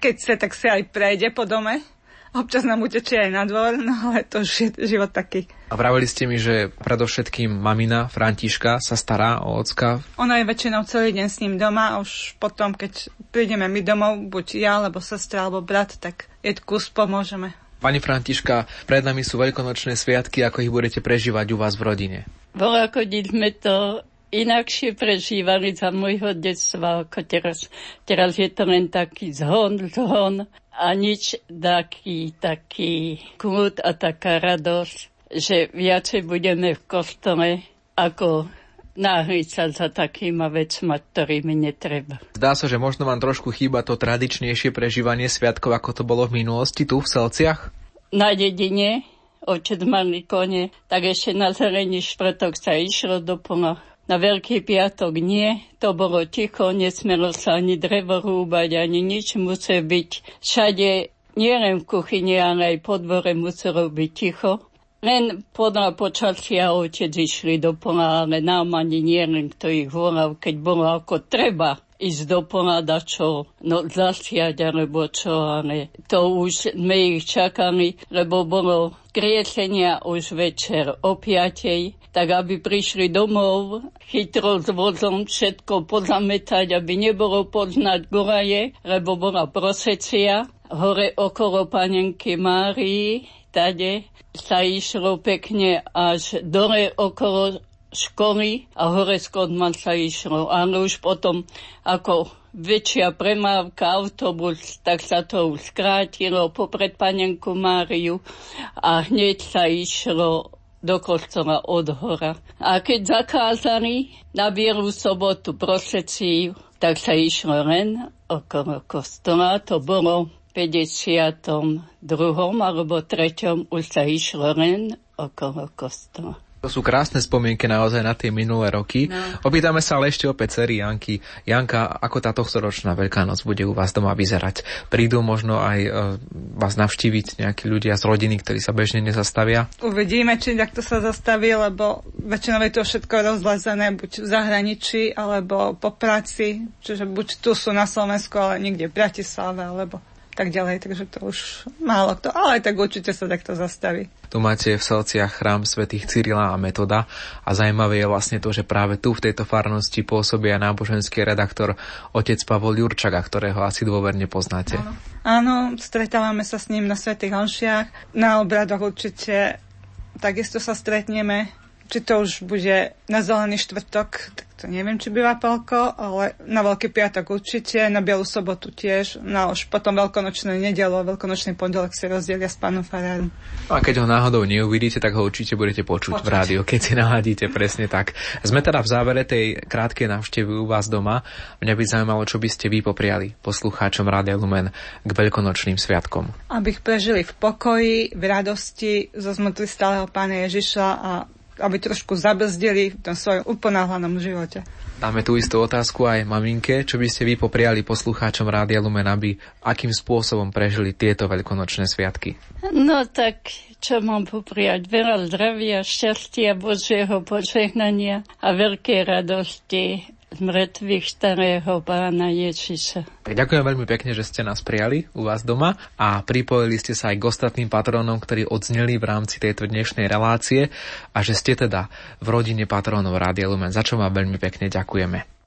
keď sa, tak si aj prejde po dome. Občas nám utečie aj na dvor, no ale to už je život taký. A vraveli ste mi, že predovšetkým mamina Františka sa stará o ocka. Ona je väčšinou celý deň s ním doma a už potom, keď prídeme my domov, buď ja, alebo sestra, alebo brat, tak kus pomôžeme. Pani Františka, pred nami sú veľkonočné sviatky, ako ich budete prežívať u vás v rodine? Bolo ako sme to inakšie prežívali za môjho detstva ako teraz. Teraz je to len taký zhon, zhon a nič taký, taký kľud a taká radosť, že viacej budeme v kostole ako náhliť sa za takýma vecma, ktorými netreba. Zdá sa, že možno vám trošku chýba to tradičnejšie prežívanie sviatkov, ako to bolo v minulosti tu v Selciach? Na dedine, otec mali kone, tak ešte na zelený štvrtok sa išlo do plna na Veľký piatok nie, to bolo ticho, nesmelo sa ani drevo rúbať, ani nič muselo byť. Všade, nielen v kuchyni, ale aj po dvore muselo byť ticho. Len podľa počasia otec išli do pola, ale nám ani nie len kto ich volal, keď bolo ako treba ísť do pola čo, no zasiať alebo čo, ale to už sme ich čakali, lebo bolo kriesenia už večer o piatej tak aby prišli domov chytro s vozom všetko pozametať, aby nebolo poznať goraje, lebo bola prosecia. Hore okolo panenky Márii, tade sa išlo pekne až dole okolo školy a hore skodma sa išlo. Ale už potom, ako väčšia premávka, autobus, tak sa to už skrátilo popred panenku Máriu a hneď sa išlo do kostola od hora. A keď zakázali na bielu sobotu proseciu, tak sa išlo len okolo kostola. To bolo v 52. alebo 3. už sa išlo len okolo kostola. To sú krásne spomienky naozaj na tie minulé roky. No. Opýtame sa ale ešte opäť cery Janky. Janka, ako táto ročná Veľká noc bude u vás doma vyzerať? Prídu možno aj e, vás navštíviť nejakí ľudia z rodiny, ktorí sa bežne nezastavia? Uvidíme, či takto sa zastaví, lebo väčšinou je to všetko rozlezené buď v zahraničí, alebo po práci. Čiže buď tu sú na Slovensku, ale niekde v Bratislave, alebo tak ďalej, takže to už málo kto, ale tak určite sa takto zastaví. Tu máte v Selciach chrám svätých Cyrila a Metoda a zaujímavé je vlastne to, že práve tu v tejto farnosti pôsobí aj náboženský redaktor otec Pavol Jurčaga, ktorého asi dôverne poznáte. Áno. Áno, stretávame sa s ním na svätých Honšiach, na obradoch určite takisto sa stretneme či to už bude na zelený štvrtok, tak to neviem, či býva Pelko, ale na Veľký piatok určite, na Bielu sobotu tiež, no už potom veľkonočnú nedelu a veľkonočný pondelok si rozdielia s pánom Farárom. A keď ho náhodou neuvidíte, tak ho určite budete počuť, počuť. v rádiu, keď si naladíte presne tak. Sme teda v závere tej krátkej návštevy u vás doma. Mňa by zaujímalo, čo by ste vy popriali poslucháčom Rádia Lumen k veľkonočným sviatkom. Aby ich prežili v pokoji, v radosti, zo zmrtvých stáleho pána Ježiša a aby trošku zabrzdili v tom svojom uponáhlanom živote. Dáme tú istú otázku aj maminke. Čo by ste vy popriali poslucháčom Rádia Lumen, aby akým spôsobom prežili tieto veľkonočné sviatky? No tak, čo mám popriať? Veľa zdravia, šťastia, Božieho požehnania a veľké radosti mŕtvych starého pána Ježiša. Tak ďakujem veľmi pekne, že ste nás prijali u vás doma a pripojili ste sa aj k ostatným patrónom, ktorí odzneli v rámci tejto dnešnej relácie a že ste teda v rodine patrónov Rádia Lumen, za čo vám veľmi pekne ďakujeme.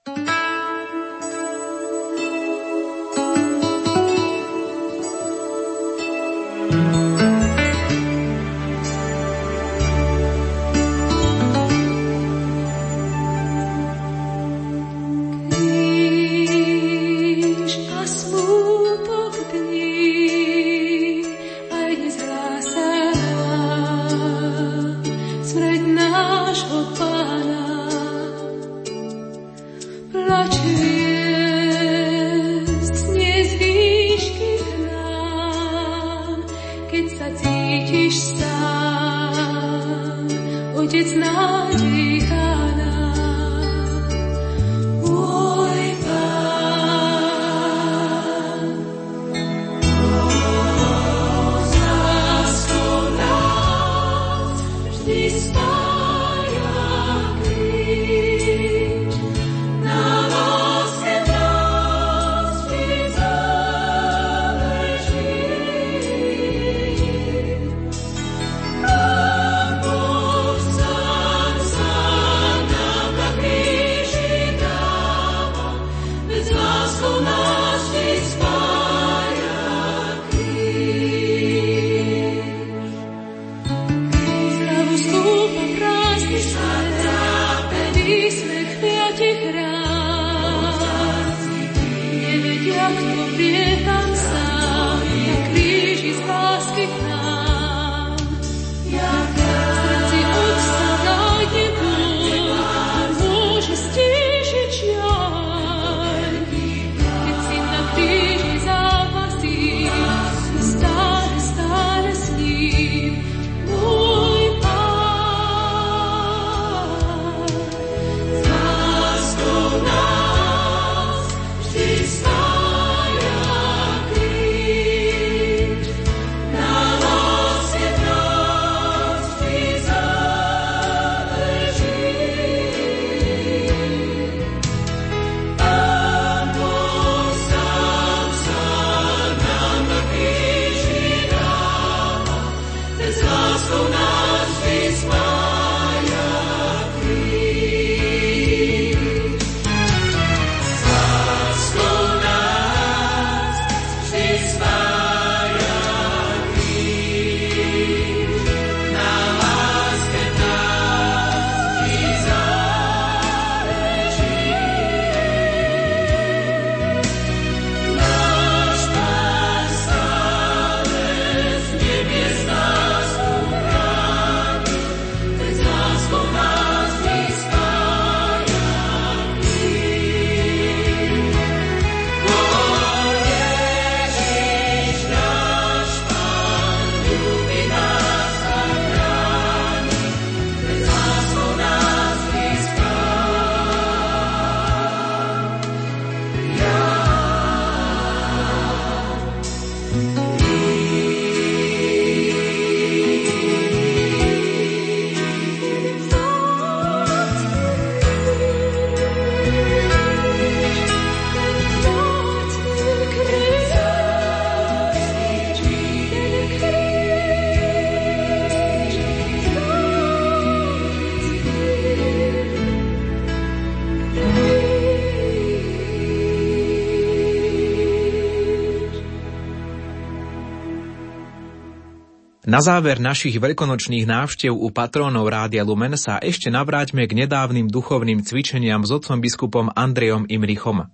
Na záver našich veľkonočných návštev u patrónov Rádia Lumen sa ešte navráťme k nedávnym duchovným cvičeniam s otcom biskupom Andrejom Imrichom.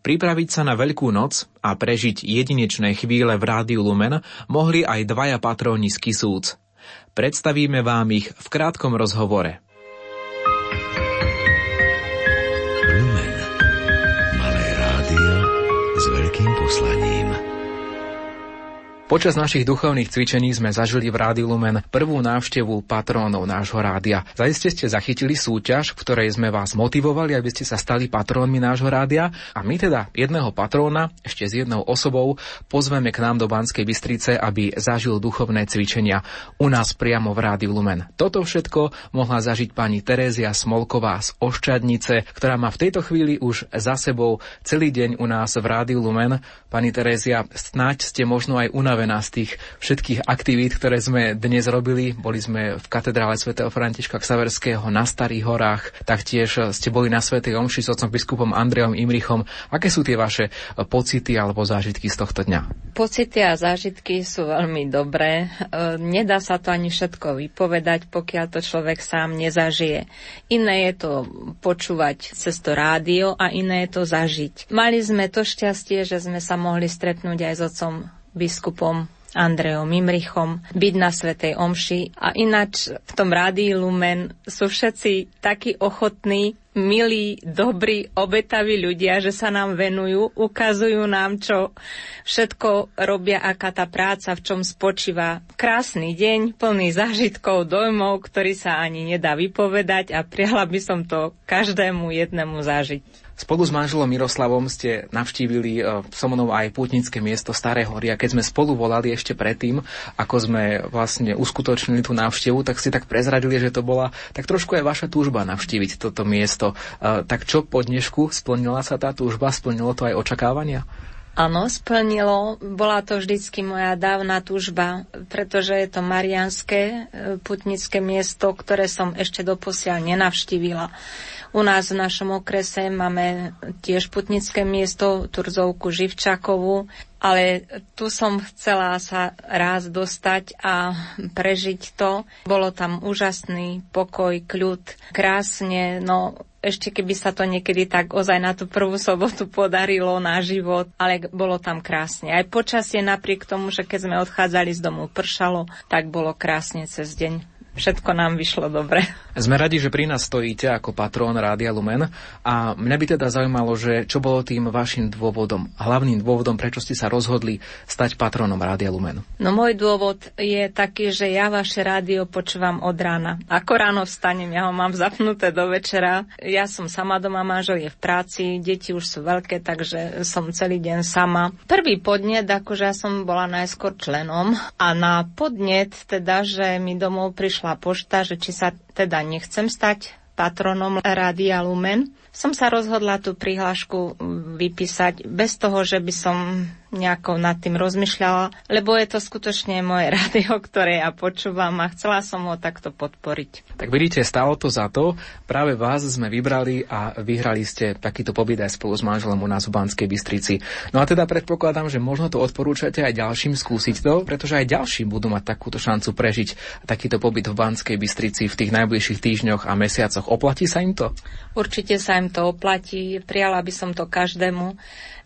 Pripraviť sa na Veľkú noc a prežiť jedinečné chvíle v Rádiu Lumen mohli aj dvaja patróni z Kisúc. Predstavíme vám ich v krátkom rozhovore. Počas našich duchovných cvičení sme zažili v Rádiu Lumen prvú návštevu patrónov nášho rádia. Zajiste ste zachytili súťaž, v ktorej sme vás motivovali, aby ste sa stali patrónmi nášho rádia a my teda jedného patróna ešte s jednou osobou pozveme k nám do Banskej Bystrice, aby zažil duchovné cvičenia u nás priamo v Rádiu Lumen. Toto všetko mohla zažiť pani Terézia Smolková z Oščadnice, ktorá má v tejto chvíli už za sebou celý deň u nás v Rádiu Lumen. Pani Terézia, snáď ste možno aj unavená z tých všetkých aktivít, ktoré sme dnes robili. Boli sme v katedrále svätého Františka Ksaverského na Starých horách, taktiež ste boli na Svetej Omši s otcom biskupom Andreom Imrichom. Aké sú tie vaše pocity alebo zážitky z tohto dňa? Pocity a zážitky sú veľmi dobré. E, Nedá sa to ani všetko vypovedať, pokiaľ to človek sám nezažije. Iné je to počúvať cez to rádio a iné je to zažiť. Mali sme to šťastie, že sme sa mohli stretnúť aj s otcom biskupom Andreom Imrichom, byť na Svetej Omši. A ináč v tom Rádiu Lumen sú všetci takí ochotní milí, dobrí, obetaví ľudia, že sa nám venujú, ukazujú nám, čo všetko robia, aká tá práca, v čom spočíva. Krásny deň, plný zážitkov, dojmov, ktorý sa ani nedá vypovedať a prijala by som to každému jednému zažiť. Spolu s manželom Miroslavom ste navštívili e, so mnou aj pútnické miesto Staré hory a keď sme spolu volali ešte predtým, ako sme vlastne uskutočnili tú návštevu, tak si tak prezradili, že to bola tak trošku aj vaša túžba navštíviť toto miesto. E, tak čo po dnešku splnila sa tá túžba, splnilo to aj očakávania? Áno, splnilo. Bola to vždycky moja dávna túžba, pretože je to marianské e, putnické miesto, ktoré som ešte doposiaľ nenavštívila. U nás v našom okrese máme tiež putnické miesto, Turzovku Živčakovú, ale tu som chcela sa raz dostať a prežiť to. Bolo tam úžasný pokoj, kľud, krásne, no ešte keby sa to niekedy tak ozaj na tú prvú sobotu podarilo na život, ale bolo tam krásne. Aj počasie napriek tomu, že keď sme odchádzali z domu pršalo, tak bolo krásne cez deň všetko nám vyšlo dobre. Sme radi, že pri nás stojíte ako patrón Rádia Lumen a mňa by teda zaujímalo, že čo bolo tým vašim dôvodom, hlavným dôvodom, prečo ste sa rozhodli stať patrónom Rádia Lumen. No môj dôvod je taký, že ja vaše rádio počúvam od rána. Ako ráno vstanem, ja ho mám zapnuté do večera. Ja som sama doma, manžel je v práci, deti už sú veľké, takže som celý deň sama. Prvý podnet, akože ja som bola najskôr členom a na podnet teda, že mi domov prišla pošta, že či sa teda nechcem stať patronom Rádia Lumen, som sa rozhodla tú prihlášku vypísať bez toho, že by som nejako nad tým rozmýšľala, lebo je to skutočne moje rádio, ktoré ja počúvam a chcela som ho takto podporiť. Tak vidíte, stalo to za to. Práve vás sme vybrali a vyhrali ste takýto pobyt aj spolu s manželom u nás v Banskej Bystrici. No a teda predpokladám, že možno to odporúčate aj ďalším skúsiť to, pretože aj ďalší budú mať takúto šancu prežiť takýto pobyt v Banskej Bystrici v tých najbližších týždňoch a mesiacoch. Oplatí sa im to? Určite sa im to oplatí. Prijala by som to každému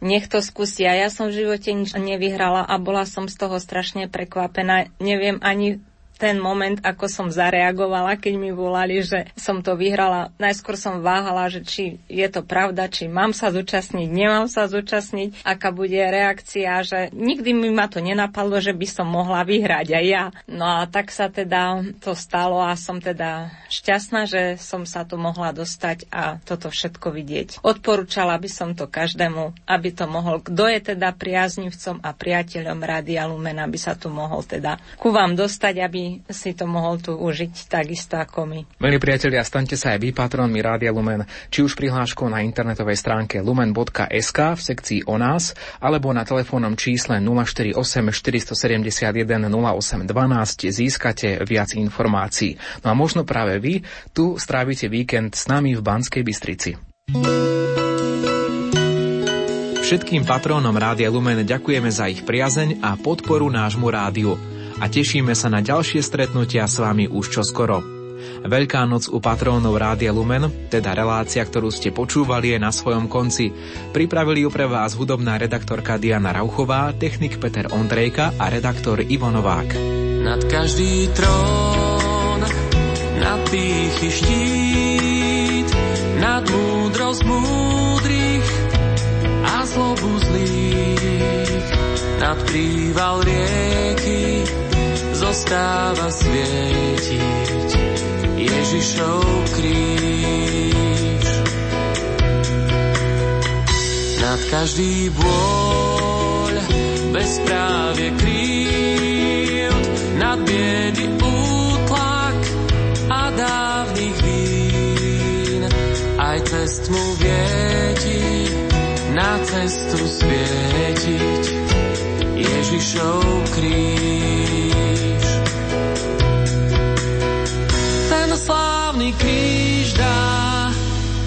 nech to skúsia. Ja som v živote nič nevyhrala a bola som z toho strašne prekvapená. Neviem ani ten moment, ako som zareagovala, keď mi volali, že som to vyhrala. Najskôr som váhala, že či je to pravda, či mám sa zúčastniť, nemám sa zúčastniť, aká bude reakcia, že nikdy mi ma to nenapadlo, že by som mohla vyhrať aj ja. No a tak sa teda to stalo a som teda šťastná, že som sa tu mohla dostať a toto všetko vidieť. Odporúčala by som to každému, aby to mohol, kto je teda priaznivcom a priateľom Rádia Lumen, aby sa tu mohol teda ku vám dostať, aby si to mohol tu užiť takisto ako my. Milí priatelia, staňte sa aj vy patronmi Rádia Lumen, či už prihláškou na internetovej stránke lumen.sk v sekcii o nás, alebo na telefónnom čísle 048 471 0812 získate viac informácií. No a možno práve vy tu strávite víkend s nami v Banskej Bystrici. Všetkým patrónom Rádia Lumen ďakujeme za ich priazeň a podporu nášmu rádiu a tešíme sa na ďalšie stretnutia s vami už čoskoro. Veľká noc u patrónov Rádia Lumen, teda relácia, ktorú ste počúvali, je na svojom konci. Pripravili ju pre vás hudobná redaktorka Diana Rauchová, technik Peter Ondrejka a redaktor Ivo Novák. Nad každý trón, nad pýchy štít, nad múdrosť múdrych a zlobu zlých, nad príval rieky, zostáva svietiť Ježišov kríž. Nad každý bôľ, bezprávie krívd, nad biedy útlak a dávnych vín, aj cest mu vieti, na cestu svietiť Ježišov kríž.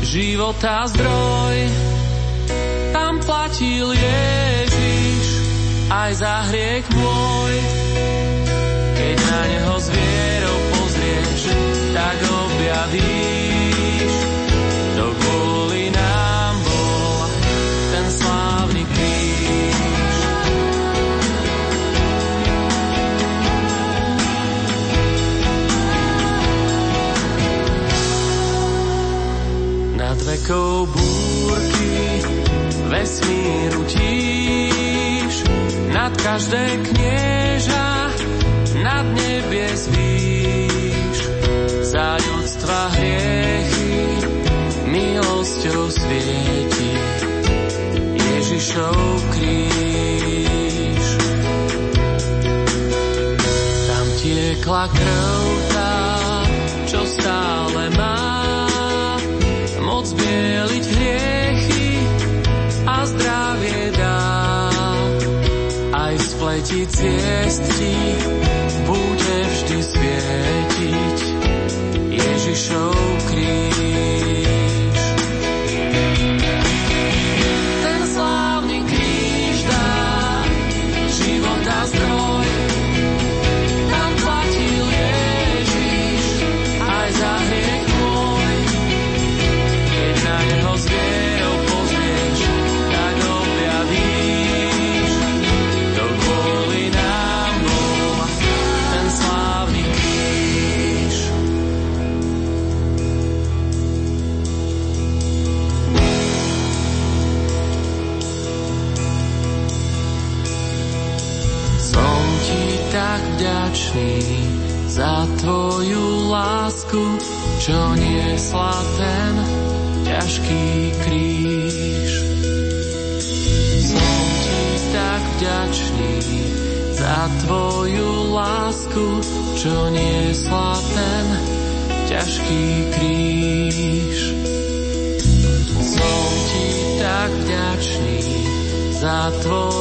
Života zdroj, tam platil Ježiš aj za hriech môj. Keď na neho s pozrieš, tak objavíš, výškou búrky vesmíru tíš. Nad každé knieža, nad nebie zvýš. Za ľudstva hriechy milosťou svieti Ježišov kríž. Tam tiekla krv tá, čo stále máš bieliť hriechy a zdravie dá. Aj z pleti ciest ti bude vždy svietiť Ježišov kríž. Lásku, čo niesla ten ťažký kríž. Som ti tak vďačný za tvoju